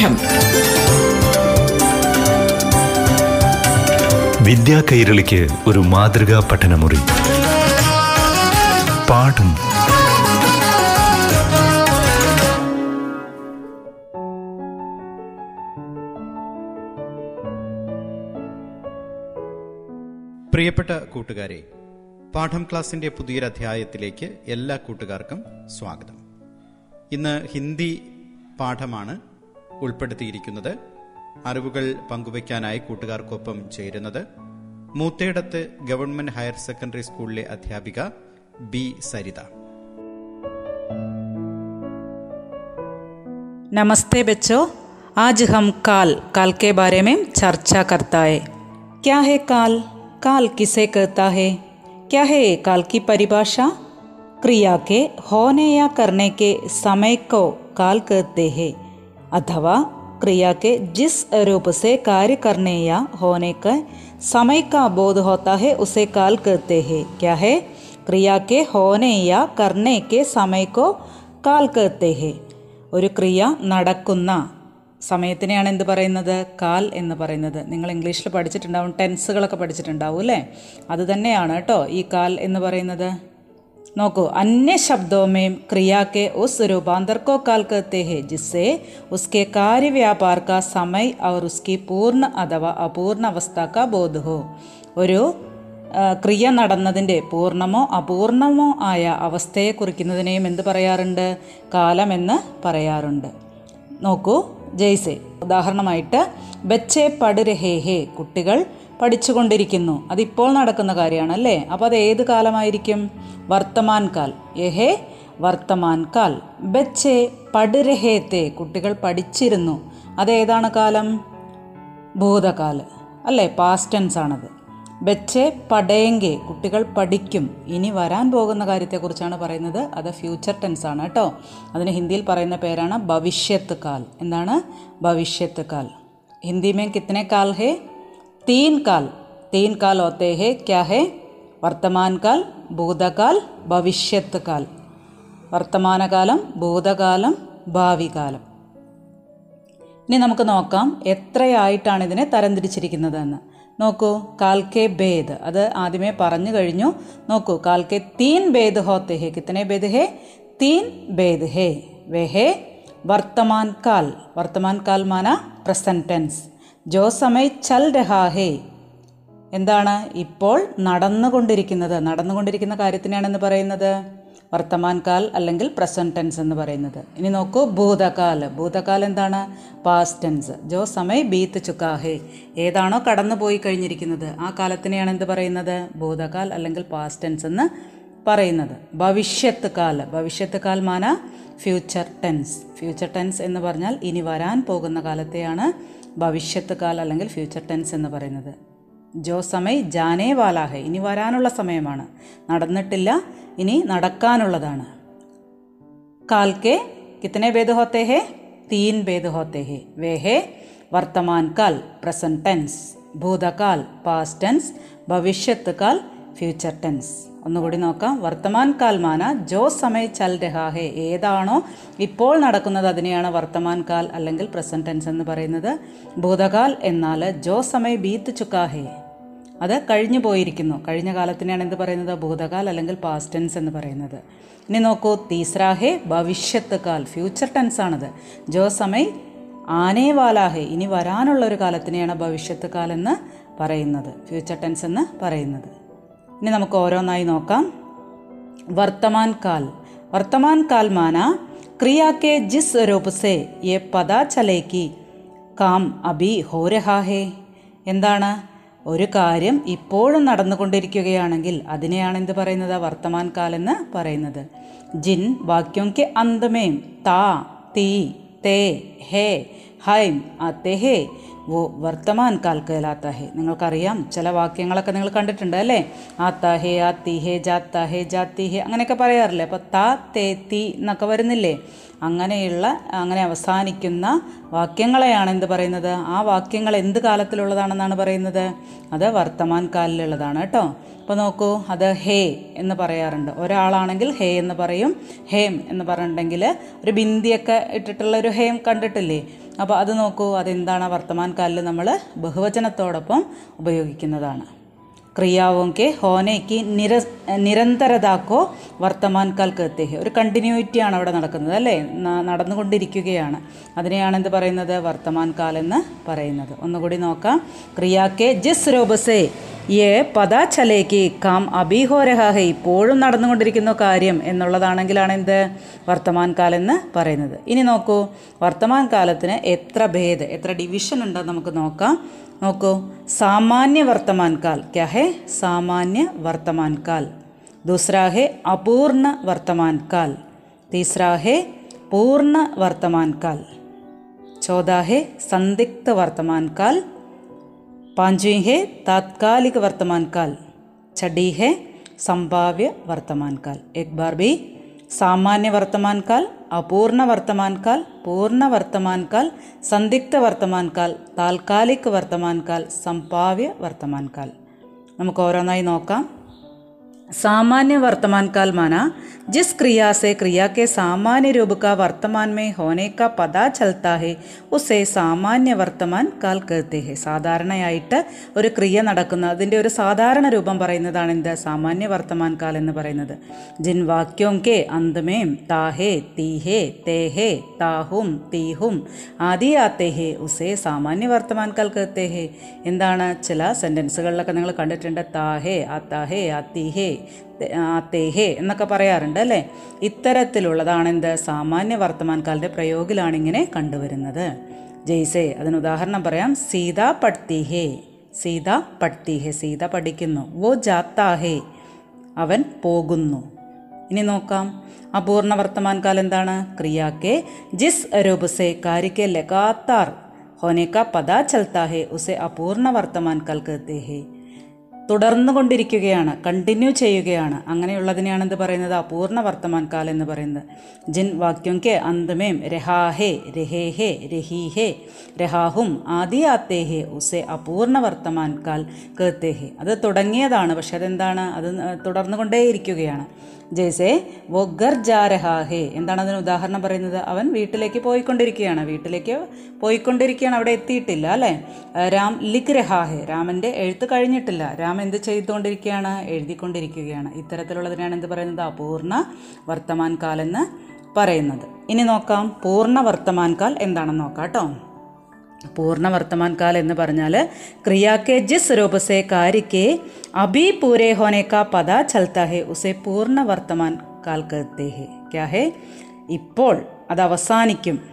പാഠം വിദ്യാ കൈരളിക്ക് ഒരു മാതൃകാ പഠനമുറി. പാഠം. പ്രിയപ്പെട്ട കൂട്ടുകാരെ പാഠം ക്ലാസിന്റെ പുതിയൊരധ്യായത്തിലേക്ക് എല്ലാ കൂട്ടുകാർക്കും സ്വാഗതം. ഇന്ന് ഹിന്ദി പാഠമാണ് ഉൾപ്പെടുത്തിയിരിക്കുന്നത് അറിവുകൾ പങ്കുവയ്ക്കാനായി കൂട്ടുകാർക്കൊപ്പം ചേരുന്നത് മൂത്തേടത്ത് ഗവൺമെന്റ് ഹയർ സെക്കൻഡറി സ്കൂളിലെ അധ്യാപിക ബി സരിത नमस्ते बच्चों आज हम काल काल के बारे में चर्चा करता है क्या है काल काल किसे कहता है क्या है काल की परिभाषा क्रिया के होने या करने के समय को काल कहते हैं अथवा क्रिया के जिस रूप से कार्य करने या होने का समय का बोध होता है उसे काल कहते हैं क्या है क्रिया के होने या करने के समय को കാൽ कहते हैं ഒരു ക്രിയ നടക്കുന്ന സമയത്തിനെയാണ് എന്ത് പറയുന്നത് കാൽ എന്ന് പറയുന്നത് നിങ്ങൾ ഇംഗ്ലീഷിൽ പഠിച്ചിട്ടുണ്ടാവും ടെൻസുകളൊക്കെ പഠിച്ചിട്ടുണ്ടാവും അല്ലേ അത് തന്നെയാണ് കേട്ടോ ഈ കാൽ എന്ന് പറയുന്നത് നോക്കൂ अन्य शब्दों में क्रिया के उस रूपांतर को काल कहते हैं जिससे उसके कार्य व्यापार का समय और उसकी पूर्ण अथवा अपूर्ण अवस्था का बोध हो ഒരു ആ, ക്രിയ നടന്നതിൻ്റെ പൂർണ്ണമോ അപൂർണമോ ആയ അവസ്ഥയെ കുറിക്കുന്നതിനെയും എന്ത് പറയാറുണ്ട് കാലമെന്ന് പറയാറുണ്ട് നോക്കൂ ജയ്സെ ഉദാഹരണമായിട്ട് ബച്ചെ പട് രഹേ ഹേ കുട്ടികൾ പഠിച്ചുകൊണ്ടിരിക്കുന്നു അതിപ്പോൾ നടക്കുന്ന കാര്യമാണ് അല്ലേ അപ്പോൾ അത് ഏത് കാലമായിരിക്കും വർത്തമാൻ കാൽ യഹേ വർത്തമാൻ കാൽ ബച്ചെ പട് രഹേ തേ കുട്ടികൾ പഠിച്ചിരുന്നു അതേതാണ് കാലം ഭൂതകാല് അല്ലേ പാസ്റ്റ് ടെൻസ് ആണത് ബച്ചെ പടയെങ്കെ കുട്ടികൾ പഠിക്കും ഇനി വരാൻ പോകുന്ന കാര്യത്തെക്കുറിച്ചാണ് പറയുന്നത് അത് ഫ്യൂച്ചർ ടെൻസ് ആണ് കേട്ടോ അതിന് ഹിന്ദിയിൽ പറയുന്ന പേരാണ് ഭവിഷ്യത്ത് കാൽ എന്താണ് ഭവിഷ്യത്ത് കാൽ ഹിന്ദി में कितने काल है तीन काल तीन काल होते हैं क्या है വർത്തമാൻ കാൽ ഭൂതകാൽ ഭവിഷ്യത്ത് കാൽ വർത്തമാനകാലം ഭൂതകാലം ഭാവി കാലം ഇനി നമുക്ക് നോക്കാം എത്രയായിട്ടാണ് ഇതിനെ തരംതിരിച്ചിരിക്കുന്നതെന്ന് നോക്കൂ കാൽക്കെ ഭേദ് അത് ആദ്യമേ പറഞ്ഞു കഴിഞ്ഞു നോക്കൂ കാൽക്കെ തീൻ ഭേദ് ഹോത്തെ ഹേ കിത്തനെ ഭേദ് ഹേ തീൻ ഭേദ് ഹേ വേ ഹേ വർത്തമാൻ കാൽ വർത്തമാൻ കാൽ മാന പ്രസന്റ് ടെൻസ് ജോ സമയ് ചൽ രഹാ ഹേ എന്താണ് ഇപ്പോൾ നടന്നുകൊണ്ടിരിക്കുന്നത്? നടന്നുകൊണ്ടിരിക്കുന്ന കാര്യത്തിനാണെന്ന് പറയുന്നത്? വർത്തമാൻ കാൽ അല്ലെങ്കിൽ പ്രസന്റ് ടെൻസ് എന്ന് പറയുന്നത്. ഇനി നോക്കൂ ഭൂതകാൽ. ഭൂതകാലം എന്താണ്? പാസ്റ്റ് ടെൻസ് ജോ സമയ ബീത്ത് ചുക്കാഹേ. ഏതാണോ കടന്നു പോയി കഴിഞ്ഞിരിക്കുന്നത്. ആ കാലത്തിനെയാണ് എന്ത് പറയുന്നത്? ഭൂതകാൽ അല്ലെങ്കിൽ പാസ്റ്റ് ടെൻസ് എന്ന് പറയുന്നത്. ഭവിഷ്യത്ത് കാൽ. ഭവിഷ്യത്ത് കാൽ മാന? ഫ്യൂച്ചർ ടെൻസ് ഫ്യൂച്ചർ ടെൻസ് എന്ന് പറഞ്ഞാൽ ഇനി വരാൻ പോകുന്ന കാലത്തെയാണ് ഭവിഷ്യത്ത് കാല അല്ലെങ്കിൽ ഫ്യൂച്ചർ ടെൻസ് എന്ന് പറയുന്നത്. ജോ സമയ് ജാനേ വാലാഹെ ഇനി വരാനുള്ള സമയമാണ്. നടന്നിട്ടില്ല ഇനി നടക്കാനുള്ളതാണ്. കാൽക്കെ കിത്തനെ ഭേദ ഹോത്തേ തീൻ ഭേദ ഹോത്തേ ഹേ. വേ ഹേ? വർത്തമാൻ കാൽ പ്രസന്റ് ടെൻസ് ഭൂതകാൽ പാസ്റ്റ് ടെൻസ് ഭവിഷ്യത്ത് കാൽ ഫ്യൂച്ചർ ടെൻസ് ഒന്നുകൂടി നോക്കാം. വർത്തമാൻ കാൽമാന ജോ സമയ ചൽ രഹാഹെ ഏതാണോ ഇപ്പോൾ നടക്കുന്നത് അതിനെയാണ് വർത്തമാൻ കാൽ അല്ലെങ്കിൽ പ്രസന്റ് ടെൻസ് എന്ന് പറയുന്നത്. ഭൂതകാൽ എന്നാൽ ജോ സമയ ബീത്ത് ചുക്കാഹേ അത് കഴിഞ്ഞു പോയിരിക്കുന്നു. കഴിഞ്ഞ കാലത്തിനെയാണ് എന്ത് പറയുന്നത്? ഭൂതകാൽ അല്ലെങ്കിൽ പാസ്റ്റ് ടെൻസ് എന്ന് പറയുന്നത്. ഇനി നോക്കൂ. തീസ്രാഹേ ഭവിഷ്യത്ത് കാൽ. ഫ്യൂച്ചർ ടെൻസ് ആണത്. ജോ സമയ് ആനേ വാലാഹെ ഇനി വരാനുള്ള ഒരു കാലത്തിനെയാണ് ഭവിഷ്യത്ത് കാൽ എന്ന് പറയുന്നത്. ഫ്യൂച്ചർ ടെൻസ് എന്ന് പറയുന്നത്. ഇനി നമുക്ക് ഓരോന്നായി നോക്കാം वर्तमान काल वर्तमान काल माना क्रिया के जिस रूप से ये पता चले कि काम अभी हो रहा है എന്താണ് ഒരു കാര്യം ഇപ്പോഴും നടന്നുകൊണ്ടിരിക്കുകയാണെങ്കിൽ അതിനെയാണ് എന്ത് പറയുന്നത് വർത്തമാൻ കാൽ എന്ന് പറയുന്നത് ജിൻ വാക്യോं के अंत में ता ती ते है ഹൈം അത്തെ ഹേ വോ വർത്തമാൻ കാൽ കഹലാത്ത നിങ്ങൾക്കറിയാം ചില വാക്യങ്ങളൊക്കെ നിങ്ങൾ കണ്ടിട്ടുണ്ട് അല്ലേ? ആത്താഹേ ഹേ ജാത്താഹേ ഹേ ജാത്ത ജാത്തി ഹേ അങ്ങനെയൊക്കെ പറയാറില്ലേ? അപ്പോൾ താ തേ തീ എന്നൊക്കെ വരുന്നില്ലേ? അങ്ങനെയുള്ള അങ്ങനെ അവസാനിക്കുന്ന വാക്യങ്ങളെയാണ് എന്ത് പറയുന്നത്? ആ വാക്യങ്ങൾ എന്ത് കാലത്തിലുള്ളതാണെന്നാണ് പറയുന്നത്? അത് വർത്തമാൻ കാലിലുള്ളതാണ് കേട്ടോ. അപ്പോൾ നോക്കൂ അത് ഹേ എന്ന് പറയാറുണ്ട്. ഒരാളാണെങ്കിൽ ഹേ എന്ന് പറയും ഹേം എന്ന് പറഞ്ഞിട്ടുണ്ടെങ്കിൽ ഒരു ബിന്ദിയൊക്കെ ഇട്ടിട്ടുള്ള ഒരു ഹേം കണ്ടിട്ടില്ലേ? അപ്പോൾ അത് നോക്കൂ അതെന്താണ് വർത്തമാനകാലിൽ നമ്മൾ ബഹുവചനത്തോടൊപ്പം ഉപയോഗിക്കുന്നതാണ്. ക്രിയാവോങ്കെ ഹോനയ്ക്ക് നിര നിരന്തരതാക്കോ വർത്തമാൻകാൽ കത്തേഹ്. ഒരു കണ്ടിന്യൂറ്റി ആണ് അവിടെ നടക്കുന്നത് അല്ലേ? നടന്നുകൊണ്ടിരിക്കുകയാണ്. അതിനെയാണ് എന്ത് പറയുന്നത്? വർത്തമാൻകാൽ എന്ന് പറയുന്നത്. ഒന്നുകൂടി നോക്കാം. ക്രിയാക്കെ ജസ് രോബസേ യേ പതാ ചലേക്ക് കാം അബി ഹോ രഹാ ഹൈ ഇപ്പോഴും നടന്നുകൊണ്ടിരിക്കുന്ന കാര്യം എന്നുള്ളതാണെങ്കിലാണ് എന്ത് വർത്തമാൻ കാലം എന്ന് പറയുന്നത് ഇനി നോക്കൂ വർത്തമാൻ കാലത്തിന് എത്ര ഭേദ എത്ര ഡിവിഷൻ ഉണ്ടെന്ന് നമുക്ക് നോക്കാം നോക്കൂ സാമാന്യ വർത്തമാൻ കാൽ ക്യാ ഹേ സാമാന്യ വർത്തമാൻ കാൽ दूसरा है अपूर्ण वर्तमान काल तीसरा है पूर्ण वर्तमान काल चौदह है संदिग्ध वर्तमान काल पांचवी है तात्कालिक वर्तमान काल छठी है संभाव्य वर्तमान काल एक बार भी सामान्य वर्तमान काल अपूर्ण वर्तमान काल पूर्ण वर्तमान काल संदिग्ध वर्तमान काल താൽക്കാലിക് വർത്തമാൻ കാൽ സംഭാവ്യ വർത്തമാൻ കാൽ നമുക്ക് ഓരോന്നായി നോക്കാം सामान्य वर्तमान काल माना जिस क्रिया से क्रिया के सामान्य रूप का वर्तमान में होने का पता चलता है उसे സാമാന്യ വർത്തമാൻ കാൽ कहते हैं സാധാരണയായിട്ട് ഒരു ക്രിയ നടക്കുന്ന അതിൻ്റെ ഒരു സാധാരണ രൂപം പറയുന്നതാണ് എന്ത് സാമാന്യ വർത്തമാൻ കാൽ എന്ന് പറയുന്നത് ജിൻ വാക്യോം കെ അന്തമേം താഹേ തീഹേ തേഹേ താഹും തീഹും ആദി ആത്തേ ഹേ ഉസേ സാമാന്യ വർത്തമാൻ കാൽ कहते हैं എന്താണ് ചില സെൻറ്റൻസുകളിലൊക്കെ നിങ്ങൾ കണ്ടിട്ടുണ്ട് താഹേ ആത്താഹേ ആത്തിഹേ തേഹേ എന്നൊക്കെ പറയാറുണ്ട് അല്ലേ? ഇത്തരത്തിലുള്ളതാണ് എന്ത് സാമാന്യ വർത്തമാനകാലത്തെ പ്രയോഗിലാണ് ഇങ്ങനെ കണ്ടുവരുന്നത്. ജയ്സേ അതിന് ഉദാഹരണം പറയാം. സീത പഠിത്തിഹേ സീത പഠിത്തിഹേ സീത പഠിക്കുന്നു. വോ ജാത്താഹേ അവൻ പോകുന്നു. ഇനി നോക്കാം. അപൂർണ വർത്തമാനകാലം എന്താണ്? ക്രിയാക്കെ ജിസ് അരോബുസെ കാരിക്കെ ലഗാത്താർ ഹോനേക്ക പദാ ചൽത്താഹേ ഉസെ അപൂർണ വർത്തമാൻ കൽക്കത്തെ തുടർന്നു കൊണ്ടിരിക്കുകയാണ് കണ്ടിന്യൂ ചെയ്യുകയാണ്. അങ്ങനെയുള്ളതിനെയാണ് എന്ത് പറയുന്നത്? അപൂർണ വർത്തമാൻ കാൽ എന്ന് പറയുന്നത്. ജിൻ വാക്യം കെ അന്തമേം രഹാഹേ രഹേഹേ രഹീഹേ രഹാഹും ആദി ആത്തേഹേ ഉസെ അപൂർണ വർത്തമാൻ കാൽ കേത്തേഹേ. അത് തുടങ്ങിയതാണ് പക്ഷെ അതെന്താണ്? അത് തുടർന്നു കൊണ്ടേയിരിക്കുകയാണ് ജയ്സേ വോ ഗർ ജാ രഹാ ഹേ. എന്താണ് അതിന് ഉദാഹരണം പറയുന്നത്? അവൻ വീട്ടിലേക്ക് പോയിക്കൊണ്ടിരിക്കുകയാണ്. വീട്ടിലേക്ക് പോയിക്കൊണ്ടിരിക്കുകയാണ്. അവിടെ എത്തിയിട്ടില്ല അല്ലേ? രാം ലിഖ് രഹാഹെ രാമന്റെ എഴുത്ത് കഴിഞ്ഞിട്ടില്ല. രാം എന്ത് ചെയ്തുകൊണ്ടിരിക്കുകയാണ്? എഴുതിക്കൊണ്ടിരിക്കുകയാണ്. ഇത്തരത്തിലുള്ളതിനാണ് എന്ത് പറയുന്നത്? അപൂർണ വർത്തമാൻ കാലെന്ന് പറയുന്നത്. ഇനി നോക്കാം. പൂർണ വർത്തമാൻ കാൽ എന്താണെന്ന് നോക്കാം കേട്ടോ. പൂർണ വർത്തമാൻകാല എന്ന് പറഞ്ഞാൽ ക്രിയാക്കെ ജിസ് രൂപസെ കാരിക്കെ അബി പൂരേ ഹോനേക്ക പദ ചൽത്ത ഹെ ഉസെ പൂർണ വർത്തമാൻ കാൽ ക്യാഹേ ഇപ്പോൾ അത് അവസാനിക്കും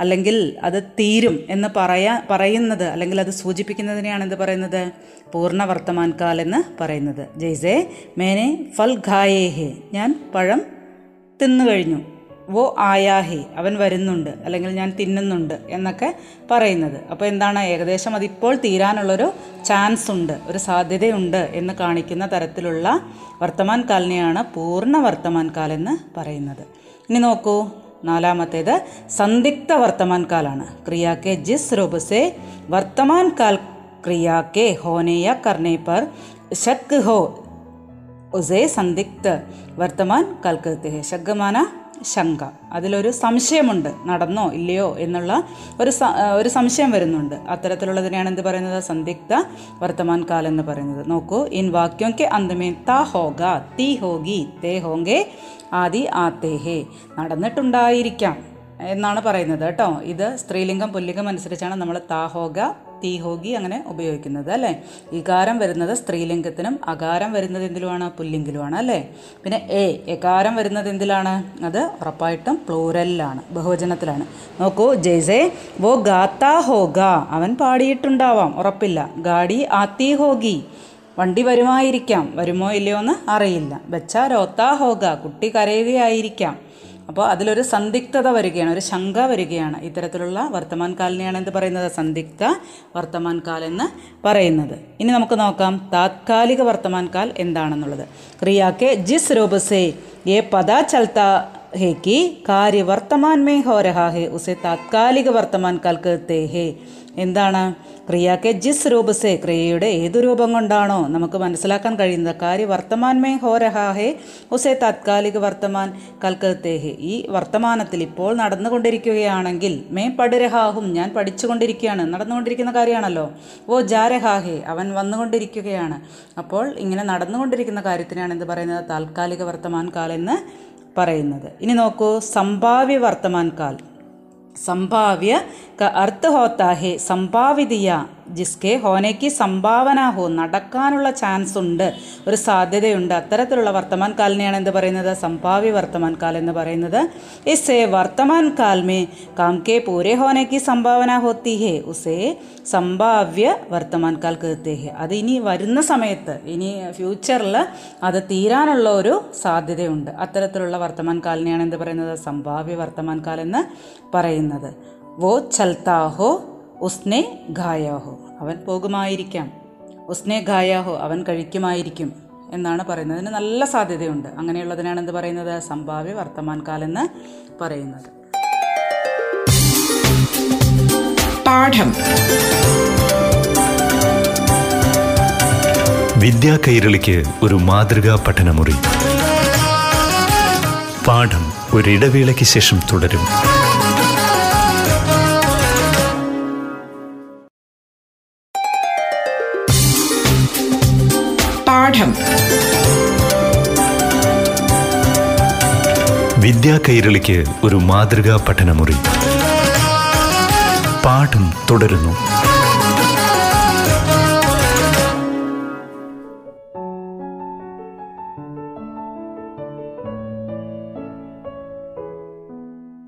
അല്ലെങ്കിൽ അത് തീരും എന്ന് പറയാ പറയുന്നത് അല്ലെങ്കിൽ അത് സൂചിപ്പിക്കുന്നതിനെയാണ് എന്ത് പറയുന്നത്? പൂർണ വർത്തമാൻകാൽ എന്ന് പറയുന്നത് ജയ്സേ മേനെ ഫൽ ഖായേ ഞാൻ പഴം തിന്നു കഴിഞ്ഞു വോ ആയാഹേ അവൻ വരുന്നുണ്ട് അല്ലെങ്കിൽ ഞാൻ തിന്നുന്നുണ്ട് എന്നൊക്കെ പറയുന്നത് അപ്പോൾ എന്താണ് ഏകദേശം അതിപ്പോൾ തീരാനുള്ളൊരു ചാൻസ് ഉണ്ട് ഒരു സാധ്യതയുണ്ട് എന്ന് കാണിക്കുന്ന തരത്തിലുള്ള വർത്തമാൻ കാലിനെയാണ് പൂർണ്ണ വർത്തമാൻ കാൽ എന്ന് പറയുന്നത് ഇനി നോക്കൂ നാലാമത്തേത് സന്ദിഗ്ധ വർത്തമാൻ കാലാണ് ക്രിയാക്കെ ജിസ് രൂപസെ വർത്തമാൻ കാൽ ക്രിയാക്കെ ഹോനെയ കർണേ പർ ശക് ഹോ ഉസേ സന്ദിഗ്ധ വർത്തമാൻ കാൽ कहते हैं ശഗ്ഗമാന ശങ്ക. അതിലൊരു സംശയമുണ്ട്. നടന്നോ ഇല്ലയോ എന്നുള്ള ഒരു ഒരു സംശയം വരുന്നുണ്ട്. അത്തരത്തിലുള്ളതിനെയാണ് എന്ത് പറയുന്നത്? സന്ദിഗ്ധ വർത്തമാൻകാലം എന്ന് പറയുന്നത്. നോക്കൂ. ഇൻ വാക്യം കെ അന്തമേ താ ഹോഗ തീ ഹോഗി തേ ഹോങ്കെ ആദി ആ തേഹേ നടന്നിട്ടുണ്ടായിരിക്കാം എന്നാണ് പറയുന്നത് കേട്ടോ. ഇത് സ്ത്രീലിംഗം പുല്ലിംഗം അനുസരിച്ചാണ് നമ്മൾ താഹോഗ തീഹോഗി അങ്ങനെ ഉപയോഗിക്കുന്നത് അല്ലേ? ഇകാരം വരുന്നത് സ്ത്രീലിംഗത്തിനും അകാരം വരുന്നത് എന്തിലുമാണ്? പുല്ലിംഗിലുമാണ് അല്ലേ? പിന്നെ എ എകാരം വരുന്നത് എന്തിലാണ്? അത് ഉറപ്പായിട്ടും പ്ലൂരലിലാണ് ബഹുവചനത്തിലാണ്. നോക്കൂ ജയ്സേ വോ ഗാത്താ ഹോഗ. അവൻ പാടിയിട്ടുണ്ടാവാം ഉറപ്പില്ല. ഗാഡി ആത്തി ഹോഗി. വണ്ടി വരുമായിരിക്കാം വരുമോ ഇല്ലയോ എന്ന് അറിയില്ല. ബച്ച രോത്താ ഹോഗ. കുട്ടി കരയുകയായിരിക്കാം. അപ്പോൾ അതിലൊരു സന്ദിഗ്ധത വരികയാണ് ഒരു ശങ്ക വരികയാണ്. ഇത്തരത്തിലുള്ള വർത്തമാൻകാലിനെയാണ് എന്ത് പറയുന്നത്? സന്ദിഗ്ധ വർത്തമാൻകാൽ എന്ന് പറയുന്നത്. ഇനി നമുക്ക് നോക്കാം താത്കാലിക വർത്തമാൻകാൽ എന്താണെന്നുള്ളത്. ക്രിയാക്കെ ജിസ് രൂപസേ ഏ പദാ ചൽത്ത है കാര്യ कार्य वर्तमान में हो रहा है उसे तात्कालिक वर्तमान काल कहते हैं എന്താണ്? ക്രിയാക്കെ ജിസ് രൂപസെ ക്രിയയുടെ ഏതു രൂപം കൊണ്ടാണോ? നമുക്ക് മനസ്സിലാക്കാൻ കഴിയുന്നത്. കാര്യ വർത്തമാൻമേ ഹോ രഹാ ഹേ ഉസെ താത്കാലിക വർത്തമാൻ കൽക്കത്തേഹേ ഈ വർത്തമാനത്തിൽ ഇപ്പോൾ നടന്നുകൊണ്ടിരിക്കുകയാണെങ്കിൽ മേ പടുരഹാഹും ഞാൻ പഠിച്ചുകൊണ്ടിരിക്കുകയാണ്. നടന്നുകൊണ്ടിരിക്കുന്ന കാര്യമാണല്ലോ. ഓ ജാരഹാഹേ അവൻ വന്നുകൊണ്ടിരിക്കുകയാണ്. അപ്പോൾ ഇങ്ങനെ നടന്നുകൊണ്ടിരിക്കുന്ന കാര്യത്തിനാണ് എന്ത് പറയുന്നത്? താൽക്കാലിക വർത്തമാൻ കാൽ എന്ന് പറയുന്നത്. ഇനി നോക്കൂ സംഭാവ്യ വർത്തമാൻ കാൽ संभाव्य का अर्थ होता है संभाविതയ ജിസ്കെ ഹോനയ്ക്ക് സംഭാവന ഹോ നടക്കാനുള്ള ചാൻസ് ഉണ്ട്. ഒരു സാധ്യതയുണ്ട്. അത്തരത്തിലുള്ള വർത്തമാൻ കാലിനെയാണ് എന്ത് പറയുന്നത്? സംഭാവ്യ വർത്തമാൻ കാൽ എന്ന് പറയുന്നത്. ഇസേ വർത്തമാൻ കാൽമേ കാം കെ പൂരെ ഹോനയ്ക്ക് സംഭാവന ഹോത്തി ഹേ. ഉസേ സംഭാവ്യ വർത്തമാൻ കാൽ കേത്തെ ഹേ. അത് ഇനി വരുന്ന സമയത്ത് ഇനി ഫ്യൂച്ചറിൽ അത് തീരാനുള്ള ഒരു സാധ്യതയുണ്ട്. അത്തരത്തിലുള്ള വർത്തമാൻ കാലിനെയാണ് എന്ത് പറയുന്നത്? സംഭാവ്യ വർത്തമാൻ കാൽ എന്ന് പറയുന്നത്. വോ ചൽത്താഹോ ഉസ്നെ ഖായാഹോ അവൻ പോകുമായിരിക്കാം. ഉസ്നെ ഖായാഹോ അവൻ കഴിക്കുമായിരിക്കും എന്നാണ് പറയുന്നത്. അതിന് നല്ല സാധ്യതയുണ്ട്. അങ്ങനെയുള്ളതിനാണ് എന്ത് പറയുന്നത്? സംഭാവ്യ വർത്തമാൻ എന്ന് പറയുന്നത്. പാഠം. വിദ്യാ കൈരളിക്ക് ഒരു മാതൃകാ പഠനമുറി. പാഠം ഒരിടവേളയ്ക്ക് ശേഷം തുടരും. പാഠം വിദ്യാ കൈരളിക്ക് ഒരു മാതൃകാ പഠനമുറി. പാഠം തുടരുന്നു.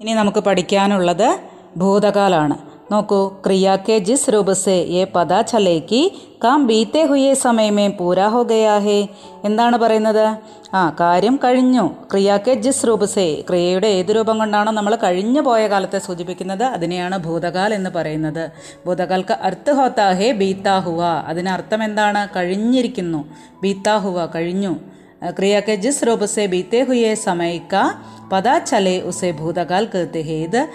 ഇനി നമുക്ക് പഠിക്കാനുള്ളത് ഭൂതകാലാണ്. നോക്കൂ ക്രിയ के जिस रूप से ये पता चले कि काम बीते हुए समय में पूरा हो गया है എന്താണ് പറയുന്നത് ആ കാര്യം കഴിഞ്ഞു ക്രിയാക്കെ ജിസ് രൂപസേ ക്രിയയുടെ ഏത് രൂപം കൊണ്ടാണോ നമ്മൾ കഴിഞ്ഞു പോയ കാലത്തെ സൂചിപ്പിക്കുന്നത് അതിനെയാണ് ഭൂതകാൽ എന്ന് പറയുന്നത് ഭൂതകാൽക്ക് അർത്ഥ ഹോത്താ ഹേ ബീത്താ ഹുവ അതിന് അർത്ഥം എന്താണ് കഴിഞ്ഞിരിക്കുന്നു ബീത്താ ഹുവ കഴിഞ്ഞു क्रिया के जिस रूप से बीते പദാചലേ ഉസേ ഭൂതകാൽ കീർത്തി ഏത്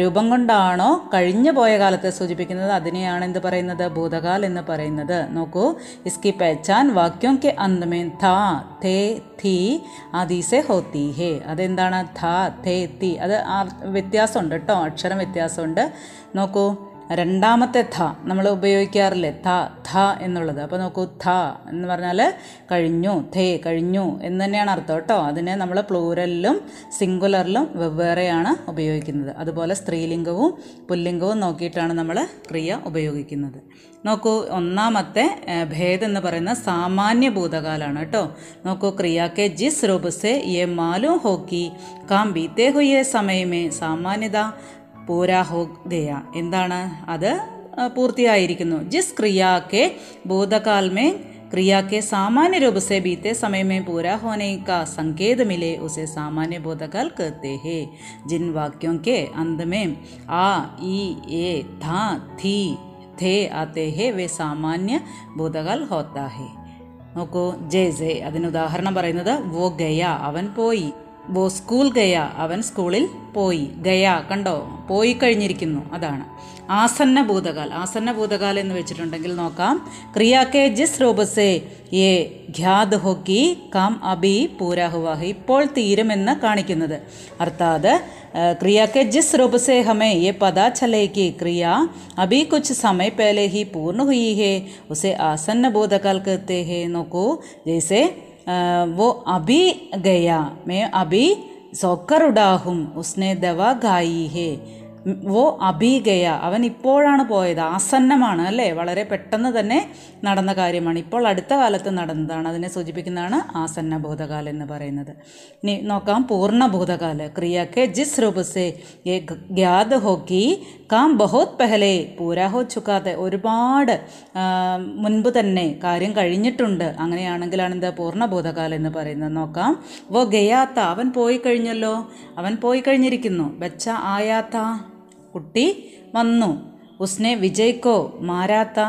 രൂപം കൊണ്ടാണോ കഴിഞ്ഞു പോയ കാലത്തെ സൂചിപ്പിക്കുന്നത്? അതിനെയാണ് എന്ത് പറയുന്നത്? ഭൂതകാൽ എന്ന് പറയുന്നത്. നോക്കൂ. ഇസ്കി പേച്ചാൻ വാക്യം കെ അന്തമേ ധാ തേ തീ ആദീസെ ഹോ തീ ഹേ. അതെന്താണ്? ധാ തേ തീ അത് ആ വ്യത്യാസമുണ്ട് കേട്ടോ. അക്ഷരം വ്യത്യാസമുണ്ട്. നോക്കൂ. രണ്ടാമത്തെ ധ നമ്മൾ ഉപയോഗിക്കാറില്ലേ? ഥ ധ എന്നുള്ളത്. അപ്പോൾ നോക്കൂ ധ എന്ന് പറഞ്ഞാൽ കഴിഞ്ഞു ധേ കഴിഞ്ഞു എന്ന് തന്നെയാണ് അർത്ഥം കേട്ടോ. അതിനെ നമ്മൾ പ്ലൂരലിലും സിംഗുലറിലും വെവ്വേറെയാണ് ഉപയോഗിക്കുന്നത്. അതുപോലെ സ്ത്രീലിംഗവും പുല്ലിംഗവും നോക്കിയിട്ടാണ് നമ്മൾ ക്രിയ ഉപയോഗിക്കുന്നത്. നോക്കൂ ഒന്നാമത്തെ ഭേദം എന്ന് പറയുന്ന സാമാന്യ ഭൂതകാലമാണ് കേട്ടോ. നോക്കൂ ക്രിയാക്കെ ജിസ് രൂപസെ യെ മാലും ഹോക്കി കാം ബീത്തേ ഹുയെ സമയമേ സാമാന്യത പൂരാ ഹോ ഗയ എന്താണ് അത് ആ, പൂർത്തിയായിരിക്കുന്നു ജിസ് ക്രിയാക്കെ ഭൂതകാൽ മേ क्रिया के सामान्य रूप से बीते समय में पूरा होने का संकेत मिले उसे सामान्य बोधकाल कहते हैं जिन वाक्यों के अंत में आ ई ए था थी थे आते हैं वे सामान्य बोधकाल होता है നോക്കൂ ജെ അതിന് ഉദാഹരണം പറയുന്നത് വോ ഗയ അവൻ പോയി ബോ സ്കൂൾ ഗയ അവൻ സ്കൂളിൽ പോയി. ഗയ കണ്ടോ? പോയി കഴിഞ്ഞിരിക്കുന്നു. അതാണ്. ആസന്ന ഭൂതകാൽ. ആസന്ന ഭൂതകാൽ എന്ന് വെച്ചിട്ടുണ്ടെങ്കിൽ നോക്കാം. ക്രിയാക്കെ ജിസ് റോബസേ ഏ ഖ്യാദ് ഹോക്കി കാം അബി പൂരാഹുവാഹ് ഇപ്പോൾ തീരുമെന്ന് കാണിക്കുന്നത്. അർത്ഥാത് ക്രിയാക്കെ ജിസ് റോബസേ ഹമേ ഏ പദാ ചലേക്ക് ക്രിയ അബി കുച്ച് സമയ പേലെ ഹി പൂർണ ഹുയി ഹേ. ഉസേ ആസന്ന ഭൂതകാൽ കത്തേ ഹേ. നോക്കൂ. ജയ്സേ वो अभी गया मैं अभी सौकर उड़ा हूँ उसने दवा गाई है വോ അബീഗയ അവൻ ഇപ്പോഴാണ് പോയത്. ആസന്നമാണ് അല്ലേ? വളരെ പെട്ടെന്ന് തന്നെ നടന്ന കാര്യമാണ്. ഇപ്പോൾ അടുത്ത കാലത്ത് നടന്നതാണ്. അതിനെ സൂചിപ്പിക്കുന്നതാണ് ആസന്ന ഭൂതകാലം എന്ന് പറയുന്നത്. ഇനി നോക്കാം. പൂർണ ഭൂതകാല. ക്രിയക്ക് ജിസ് രൂപസെ. ഗ്യാത് ഹോക്കി കാം. ബഹോത് പെഹലെ. പൂരാ ഹോ ചുക്കാതെ. ഒരുപാട് മുൻപ് തന്നെ കാര്യം കഴിഞ്ഞിട്ടുണ്ട്. അങ്ങനെയാണെങ്കിലാണ് എന്താ പൂർണ ഭൂതകാലം എന്ന് പറയുന്നത്. നോക്കാം. വോ ഗയാത്ത. അവൻ പോയി കഴിഞ്ഞല്ലോ. അവൻ പോയി കഴിഞ്ഞിരിക്കുന്നു. ബച്ച ആയാത്ത. കുട്ടി വന്നു. ഉസ്നെ വിജയിക്കോ മാരാത്ത?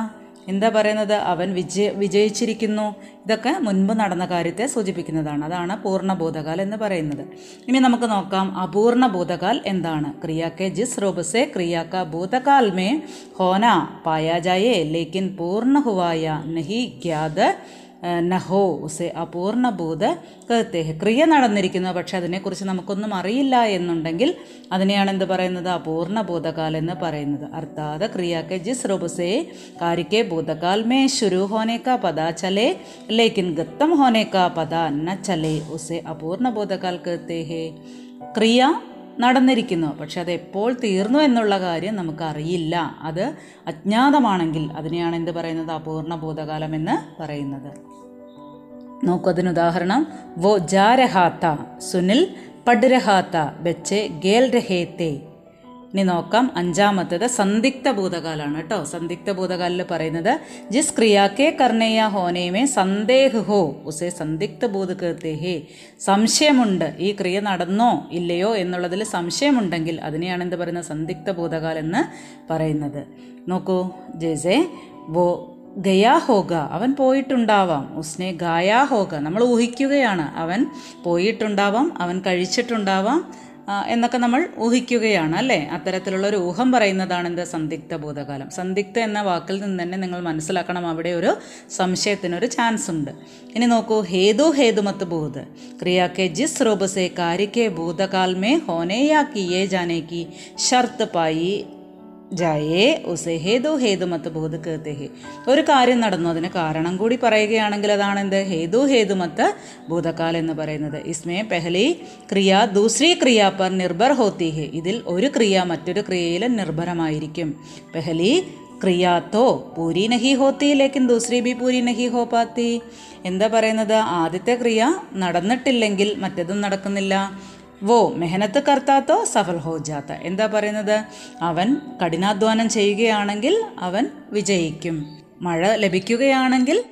എന്താ പറയുന്നത്? അവൻ വിജയ വിജയിച്ചിരിക്കുന്നു. ഇതൊക്കെ മുൻപ് നടന്ന കാര്യത്തെ സൂചിപ്പിക്കുന്നതാണ്. അതാണ് പൂർണ ഭൂതകാൽ എന്ന് പറയുന്നത്. ഇനി നമുക്ക് നോക്കാം അപൂർണ ഭൂതകാൽ എന്താണ്? ക്രിയാക്കെ ജിസ് റോബസെ ക്രിയാക്ക ഭൂതകാൽ മേ ഹോന പായാജായേ ലേക്കിൻ പൂർണ ഹുവായ നഹി ഗ്യാത് നഹോ ഉസെ അപൂർണഭൂത കത്തെ ക്രിയ നടന്നിരിക്കുന്നു പക്ഷെ അതിനെക്കുറിച്ച് നമുക്കൊന്നും അറിയില്ല എന്നുണ്ടെങ്കിൽ അതിനെയാണ് എന്ത് പറയുന്നത്? അപൂർണ ഭൂതകാൽ എന്ന് പറയുന്നത്. അർത്ഥാത് ക്രിയാക്കെ ജിസ് റുബുസെ കാരിക്കെ ഭൂതകാൽ മേ ശുരു ഹോനേക്ക പദ ചലേ ലേക്കിൻ ഗത്തം ഹോനേക്ക പദ ന ചലേ. ഉസെ അപൂർണ ഭൂതകാൽ കത്തെ ഹേ. ക്രിയ നടന്നിരിക്കുന്നു പക്ഷെ അത് എപ്പോൾ തീർന്നു എന്നുള്ള കാര്യം നമുക്കറിയില്ല. അത് അജ്ഞാതമാണെങ്കിൽ അതിനെയാണ് എന്ത് പറയുന്നത്? അപൂർണ ഭൂതകാലം എന്ന് പറയുന്നത്. നോക്കൂ അതിന് ഉദാഹരണം വോ ജാരഹാത്ത സുനിൽ പഡ്രഹാത്ത ബെച്ചെ ഗേൽ രഹേത്തെ ഇനി നോക്കാം അഞ്ചാമത്തേത് സന്ദിഗ്ധ ഭൂതകാലാണ് കേട്ടോ. സന്ദിഗ്ധ ഭൂതകാലിൽ പറയുന്നത് ജിസ് ക്രിയാക്കെ കർണേയ ഹോനേമേ സന്ദേഹ് ഹോ ഉസേ സന്ദിഗ്ധ ഭൂതകൃത്തെ ഹേ. സംശയമുണ്ട് ഈ ക്രിയ നടന്നോ ഇല്ലയോ എന്നുള്ളതിൽ സംശയമുണ്ടെങ്കിൽ അതിനെയാണ് എന്ത് പറയുന്നത്? സന്ദിഗ്ധ ഭൂതകാൽ എന്ന് പറയുന്നത്. നോക്കൂ ജേസെ വോ ഗയാ ഹോഗ. അവൻ പോയിട്ടുണ്ടാവാം. ഉസ്നെ ഗായാ ഹോഗ. നമ്മൾ ഊഹിക്കുകയാണ്. അവൻ പോയിട്ടുണ്ടാവാം അവൻ കഴിച്ചിട്ടുണ്ടാവാം എന്നൊക്കെ നമ്മൾ ഊഹിക്കുകയാണ് അല്ലേ? അത്തരത്തിലുള്ള ഒരു ഊഹം പറയുന്നതാണ് എന്ത് സന്ദിഗ്ധ ഭൂതകാലം. സന്ദിഗ്ധ എന്ന വാക്കിൽ നിന്ന് തന്നെ നിങ്ങൾ മനസ്സിലാക്കണം. അവിടെ ഒരു സംശയത്തിനൊരു ചാൻസ് ഉണ്ട്. ഇനി നോക്കൂ. ഹേതു ഹേതുമത്ത് ഭൂത്. ക്രിയാക്കെ ജിസ് റോബസെ കാരിക്കെ ഭൂതകാൽമേ ഹോനേയാക്കി യേ ജാനേക്കി ഷർത്ത് പായി ജയേ ഉസെ ഹേതു ഹേതുമത്ത് ഭൂത് കേത്തെ ഹേ. ഒരു കാര്യം നടന്നു. അതിന് കാരണം കൂടി പറയുകയാണെങ്കിൽ അതാണ് എന്ത്? ഹേതു ഹേതുമത്ത് ഭൂതകാൽ എന്ന് പറയുന്നത്. ഇസ്മേ പെഹലി ക്രിയ ദൂസ്രി ക്രിയ പർ നിർഭർ ഹോത്തി ഹേ. ഇതിൽ ഒരു ക്രിയ മറ്റൊരു ക്രിയയിൽ നിർഭരമായിരിക്കും. പെഹലി ക്രിയ തോ പൂരി നഹി ഹോത്തി ലേക്കിൻ ദൂസ്രി ബി പൂരി നഹി ഹോ എന്താ പറയുന്നത്? ആദ്യത്തെ ക്രിയ നടന്നിട്ടില്ലെങ്കിൽ മറ്റതും നടക്കുന്നില്ല. വോ മെഹനത്ത് കർത്താത്തോ സഫൽ ഹോ ജാത്ത. എന്താ പറയുന്നത്? അവൻ കഠിനാധ്വാനം ചെയ്യുകയാണെങ്കിൽ അവൻ വിജയിക്കും. മഴ ലഭിക്കുകയാണെങ്കിൽ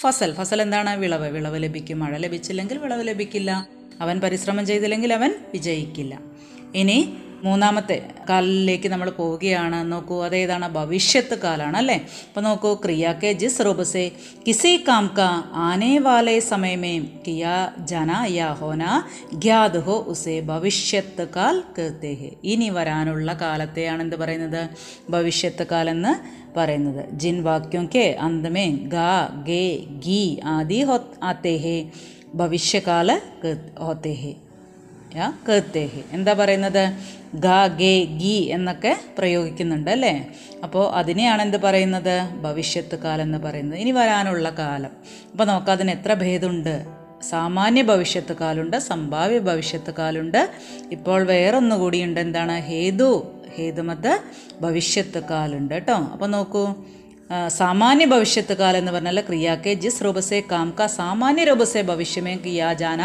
ഫസൽ. ഫസൽ എന്താണ്? വിളവ്. വിളവ് ലഭിക്കും. മഴ ലഭിച്ചില്ലെങ്കിൽ വിളവ് ലഭിക്കില്ല. അവൻ പരിശ്രമം ചെയ്തില്ലെങ്കിൽ അവൻ വിജയിക്കില്ല. ഇനി മൂന്നാമത്തെ കാലിലേക്ക് നമ്മൾ പോവുകയാണ്. നോക്കൂ അതേതാണ്? ഭവിഷ്യത്ത് കാലാണ് അല്ലേ? അപ്പോൾ നോക്കൂ ക്രിയ കെ ജിസ് റോബസേ കിസി കാം കാ ആനേ വാലേ സമയമേ കിയ ജന യാ ഹോന ഗ്യാദ് ഹോ ഉസേ ഭവിഷ്യത്ത് കാൽ കൃത്യഹേ ഇനി വരാനുള്ള കാലത്തെയാണ് എന്ത് പറയുന്നത്? ഭവിഷ്യത്ത് കാലെന്ന് പറയുന്നത്. ജിൻ വാക്യം കെ അന്തമേ ഗാ ഗേ ഗീ ആദി ഹോ ആത്തേ ഭവിഷ്യകാല ഹോത്തേഹേ യാ കേത്തെ എന്താ പറയുന്നത്? ഗ ഗേ ഗി എന്നൊക്കെ പ്രയോഗിക്കുന്നുണ്ട് അല്ലേ? അപ്പോൾ അതിനെയാണ് എന്ത് പറയുന്നത്? ഭവിഷ്യത്ത് കാലം എന്ന് പറയുന്നത്. ഇനി വരാനുള്ള കാലം. അപ്പോൾ നോക്കാം അതിന് എത്ര ഭേദമുണ്ട്? സാമാന്യ ഭവിഷ്യത്ത് കാലുണ്ട് സംഭാവ്യ ഭവിഷ്യത്ത് കാലുണ്ട്. ഇപ്പോൾ വേറൊന്നുകൂടിയുണ്ട്. എന്താണ്? ഹേതു ഹേതുമത് ഭവിഷ്യത്ത് കാലുണ്ട്. കേട്ടോ? അപ്പോൾ നോക്കൂ. സാമാന്യ ഭവിഷ്യത്ത് കാലം എന്ന് പറഞ്ഞാൽ ക്രിയാക്കെ ജിസ് രൂപസേ കാം ക സാമാന്യ രൂപസേ ഭവിഷ്യമേ കിയാ ജാന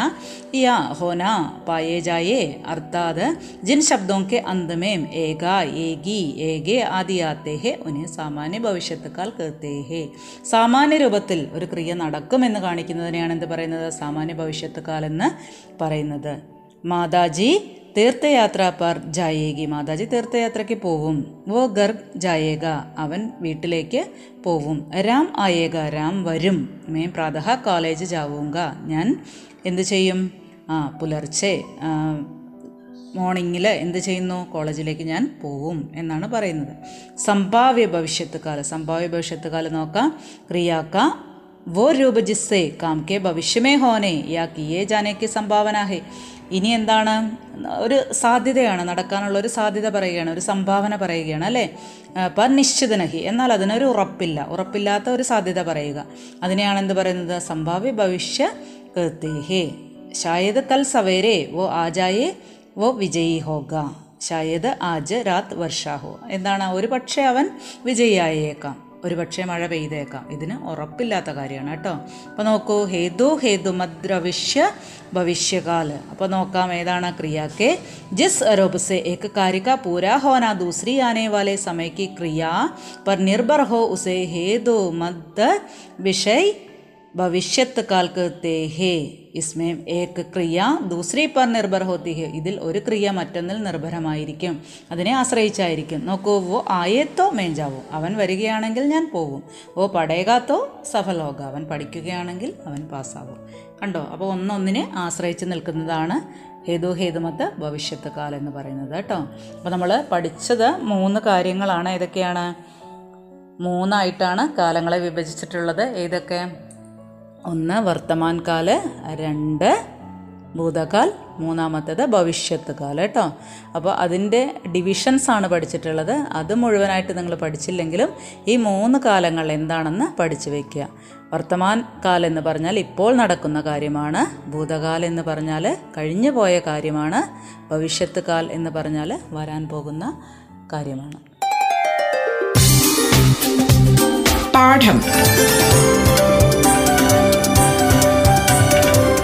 യാ ഹോന പായേ ജായേ അർത്ഥാത് ജിൻ ശബ്ദോ കെ അന്തമേം ഏക ഏകി ഏകെ ആദിയാത്തേ ഹെ ഉനെ സാമാന്യ ഭവിഷ്യത്ത് കാൽ കീർത്തേ ഹെ. സാമാന്യ രൂപത്തിൽ ഒരു ക്രിയ നടക്കുമെന്ന് കാണിക്കുന്നതിനെയാണ് എന്ത് പറയുന്നത്? സാമാന്യ ഭവിഷ്യത്ത് കാലെന്ന് പറയുന്നത്. മാതാജി തീർത്ഥയാത്ര പർ ജായേഗി മാതാജി തീർത്ഥയാത്രയ്ക്ക് പോവും. വോ ഗർഭ് ജായേക അവൻ വീട്ടിലേക്ക് പോവും. രാം ആയേക രാം വരും. മേ പ്രാതഹ കോളേജ് ജാവൂങ്ക. ഞാൻ എന്ത് ചെയ്യും? ആ പുലർച്ചെ മോർണിംഗിൽ എന്ത് ചെയ്യുന്നു? കോളേജിലേക്ക് ഞാൻ പോവും എന്നാണ് പറയുന്നത്. സംഭാവ്യ ഭവിഷ്യത്ത് കാലം സംഭാവ്യ ഭവിഷ്യത്ത് കാലം നോക്കാം. ക്രിയാക്ക वो രൂപ ജിസ്സെ കാംകെ ഭവിഷ്യമേ ഹോനെ യാ കിയേ ജാനേക്ക് സംഭാവന ഹേ ഇനി എന്താണ്? ഒരു സാധ്യതയാണ് നടക്കാനുള്ള ഒരു സാധ്യത പറയുകയാണ് ഒരു സംഭാവന പറയുകയാണ് അല്ലേ? അപ്പം നിശ്ചിതനഹി എന്നാൽ അതിനൊരു ഉറപ്പില്ല. ഉറപ്പില്ലാത്ത ഒരു സാധ്യത പറയുക. അതിനെയാണ് എന്ത് പറയുന്നത്? സംഭാവ്യ ഭവിഷ്യ കൃത്യേഹേ. ശായത് കൽ സവേരെ വോ ആജായേ വോ വിജയി ഹോഗ. ശായത് ആജ് രാത് വർഷാഹോ. എന്താണ്? ഒരു പക്ഷേ അവൻ വിജയിയായേക്കാം. ഒരുപക്ഷെ മഴ പെയ്തേക്കാം ഇതിന് ഉറപ്പില്ലാത്ത കാര്യമാണ് കേട്ടോ അപ്പോൾ നോക്കൂ ഹേതു ഹേതുമദ്രവിഷ്യ ഭവിഷ്യകാല് അപ്പോൾ നോക്കാം ഏതാണ് ക്രിയാക്ക് ജിസ് ആരോപ് സെ ഏക് കാരിക പൂരാ ഹോന ദൂസരി ആനെ വാലെ സമയക്ക് ക്രിയ പർ നിർഭർ ഹോ ഉസേ ഹേതു മദ് വിഷയ് हेतु मद विषय ഭവിഷ്യത്ത് കാൽ कहते हैं इसमें एक ക്രിയ ദൂസരി പർ നിർഭർ ഹോത്തി ഹെ ഇതിൽ ഒരു ക്രിയ മറ്റൊന്നിൽ നിർഭരമായിരിക്കും അതിനെ ആശ്രയിച്ചായിരിക്കും നോക്കൂ വോ ആയേത്തോ മേഞ്ചാവോ അവൻ വരികയാണെങ്കിൽ ഞാൻ പോകും ഓ പടേകാത്തോ സഫലോക അവൻ പഠിക്കുകയാണെങ്കിൽ അവൻ പാസ്സാവും കണ്ടോ അപ്പോൾ ഒന്നൊന്നിനെ ആശ്രയിച്ച് നിൽക്കുന്നതാണ് ഹേതു ഹേതുമത്ത് ഭവിഷ്യത്ത് കാൽ എന്ന് പറയുന്നത് കേട്ടോ അപ്പോൾ നമ്മൾ പഠിച്ചത് മൂന്ന് കാര്യങ്ങളാണ് ഏതൊക്കെയാണ് മൂന്നായിട്ടാണ് കാലങ്ങളെ വിഭജിച്ചിട്ടുള്ളത് ഏതൊക്കെ ഒന്ന് വർത്തമാൻ കാൽ രണ്ട് ഭൂതകാൽ മൂന്നാമത്തേത് ഭവിഷ്യത്ത് കാലം കേട്ടോ? അപ്പോൾ അതിന്റെ ഡിവിഷൻസ് ആണ് പഠിച്ചിട്ടുള്ളത്. അത് മുഴുവനായിട്ട് നിങ്ങൾ പഠിച്ചില്ലെങ്കിലും ഈ മൂന്ന് കാലങ്ങൾ എന്താണെന്ന് പഠിച്ചു വയ്ക്കുക വർത്തമാൻ കാലം എന്ന് പറഞ്ഞാൽ ഇപ്പോൾ നടക്കുന്ന കാര്യമാണ്. ഭൂതകാലം എന്ന് പറഞ്ഞാൽ കഴിഞ്ഞു പോയ കാര്യമാണ്. ഭവിഷ്യത്ത് കാൽ എന്ന് പറഞ്ഞാൽ വരാൻ പോകുന്ന കാര്യമാണ്. പാഠം.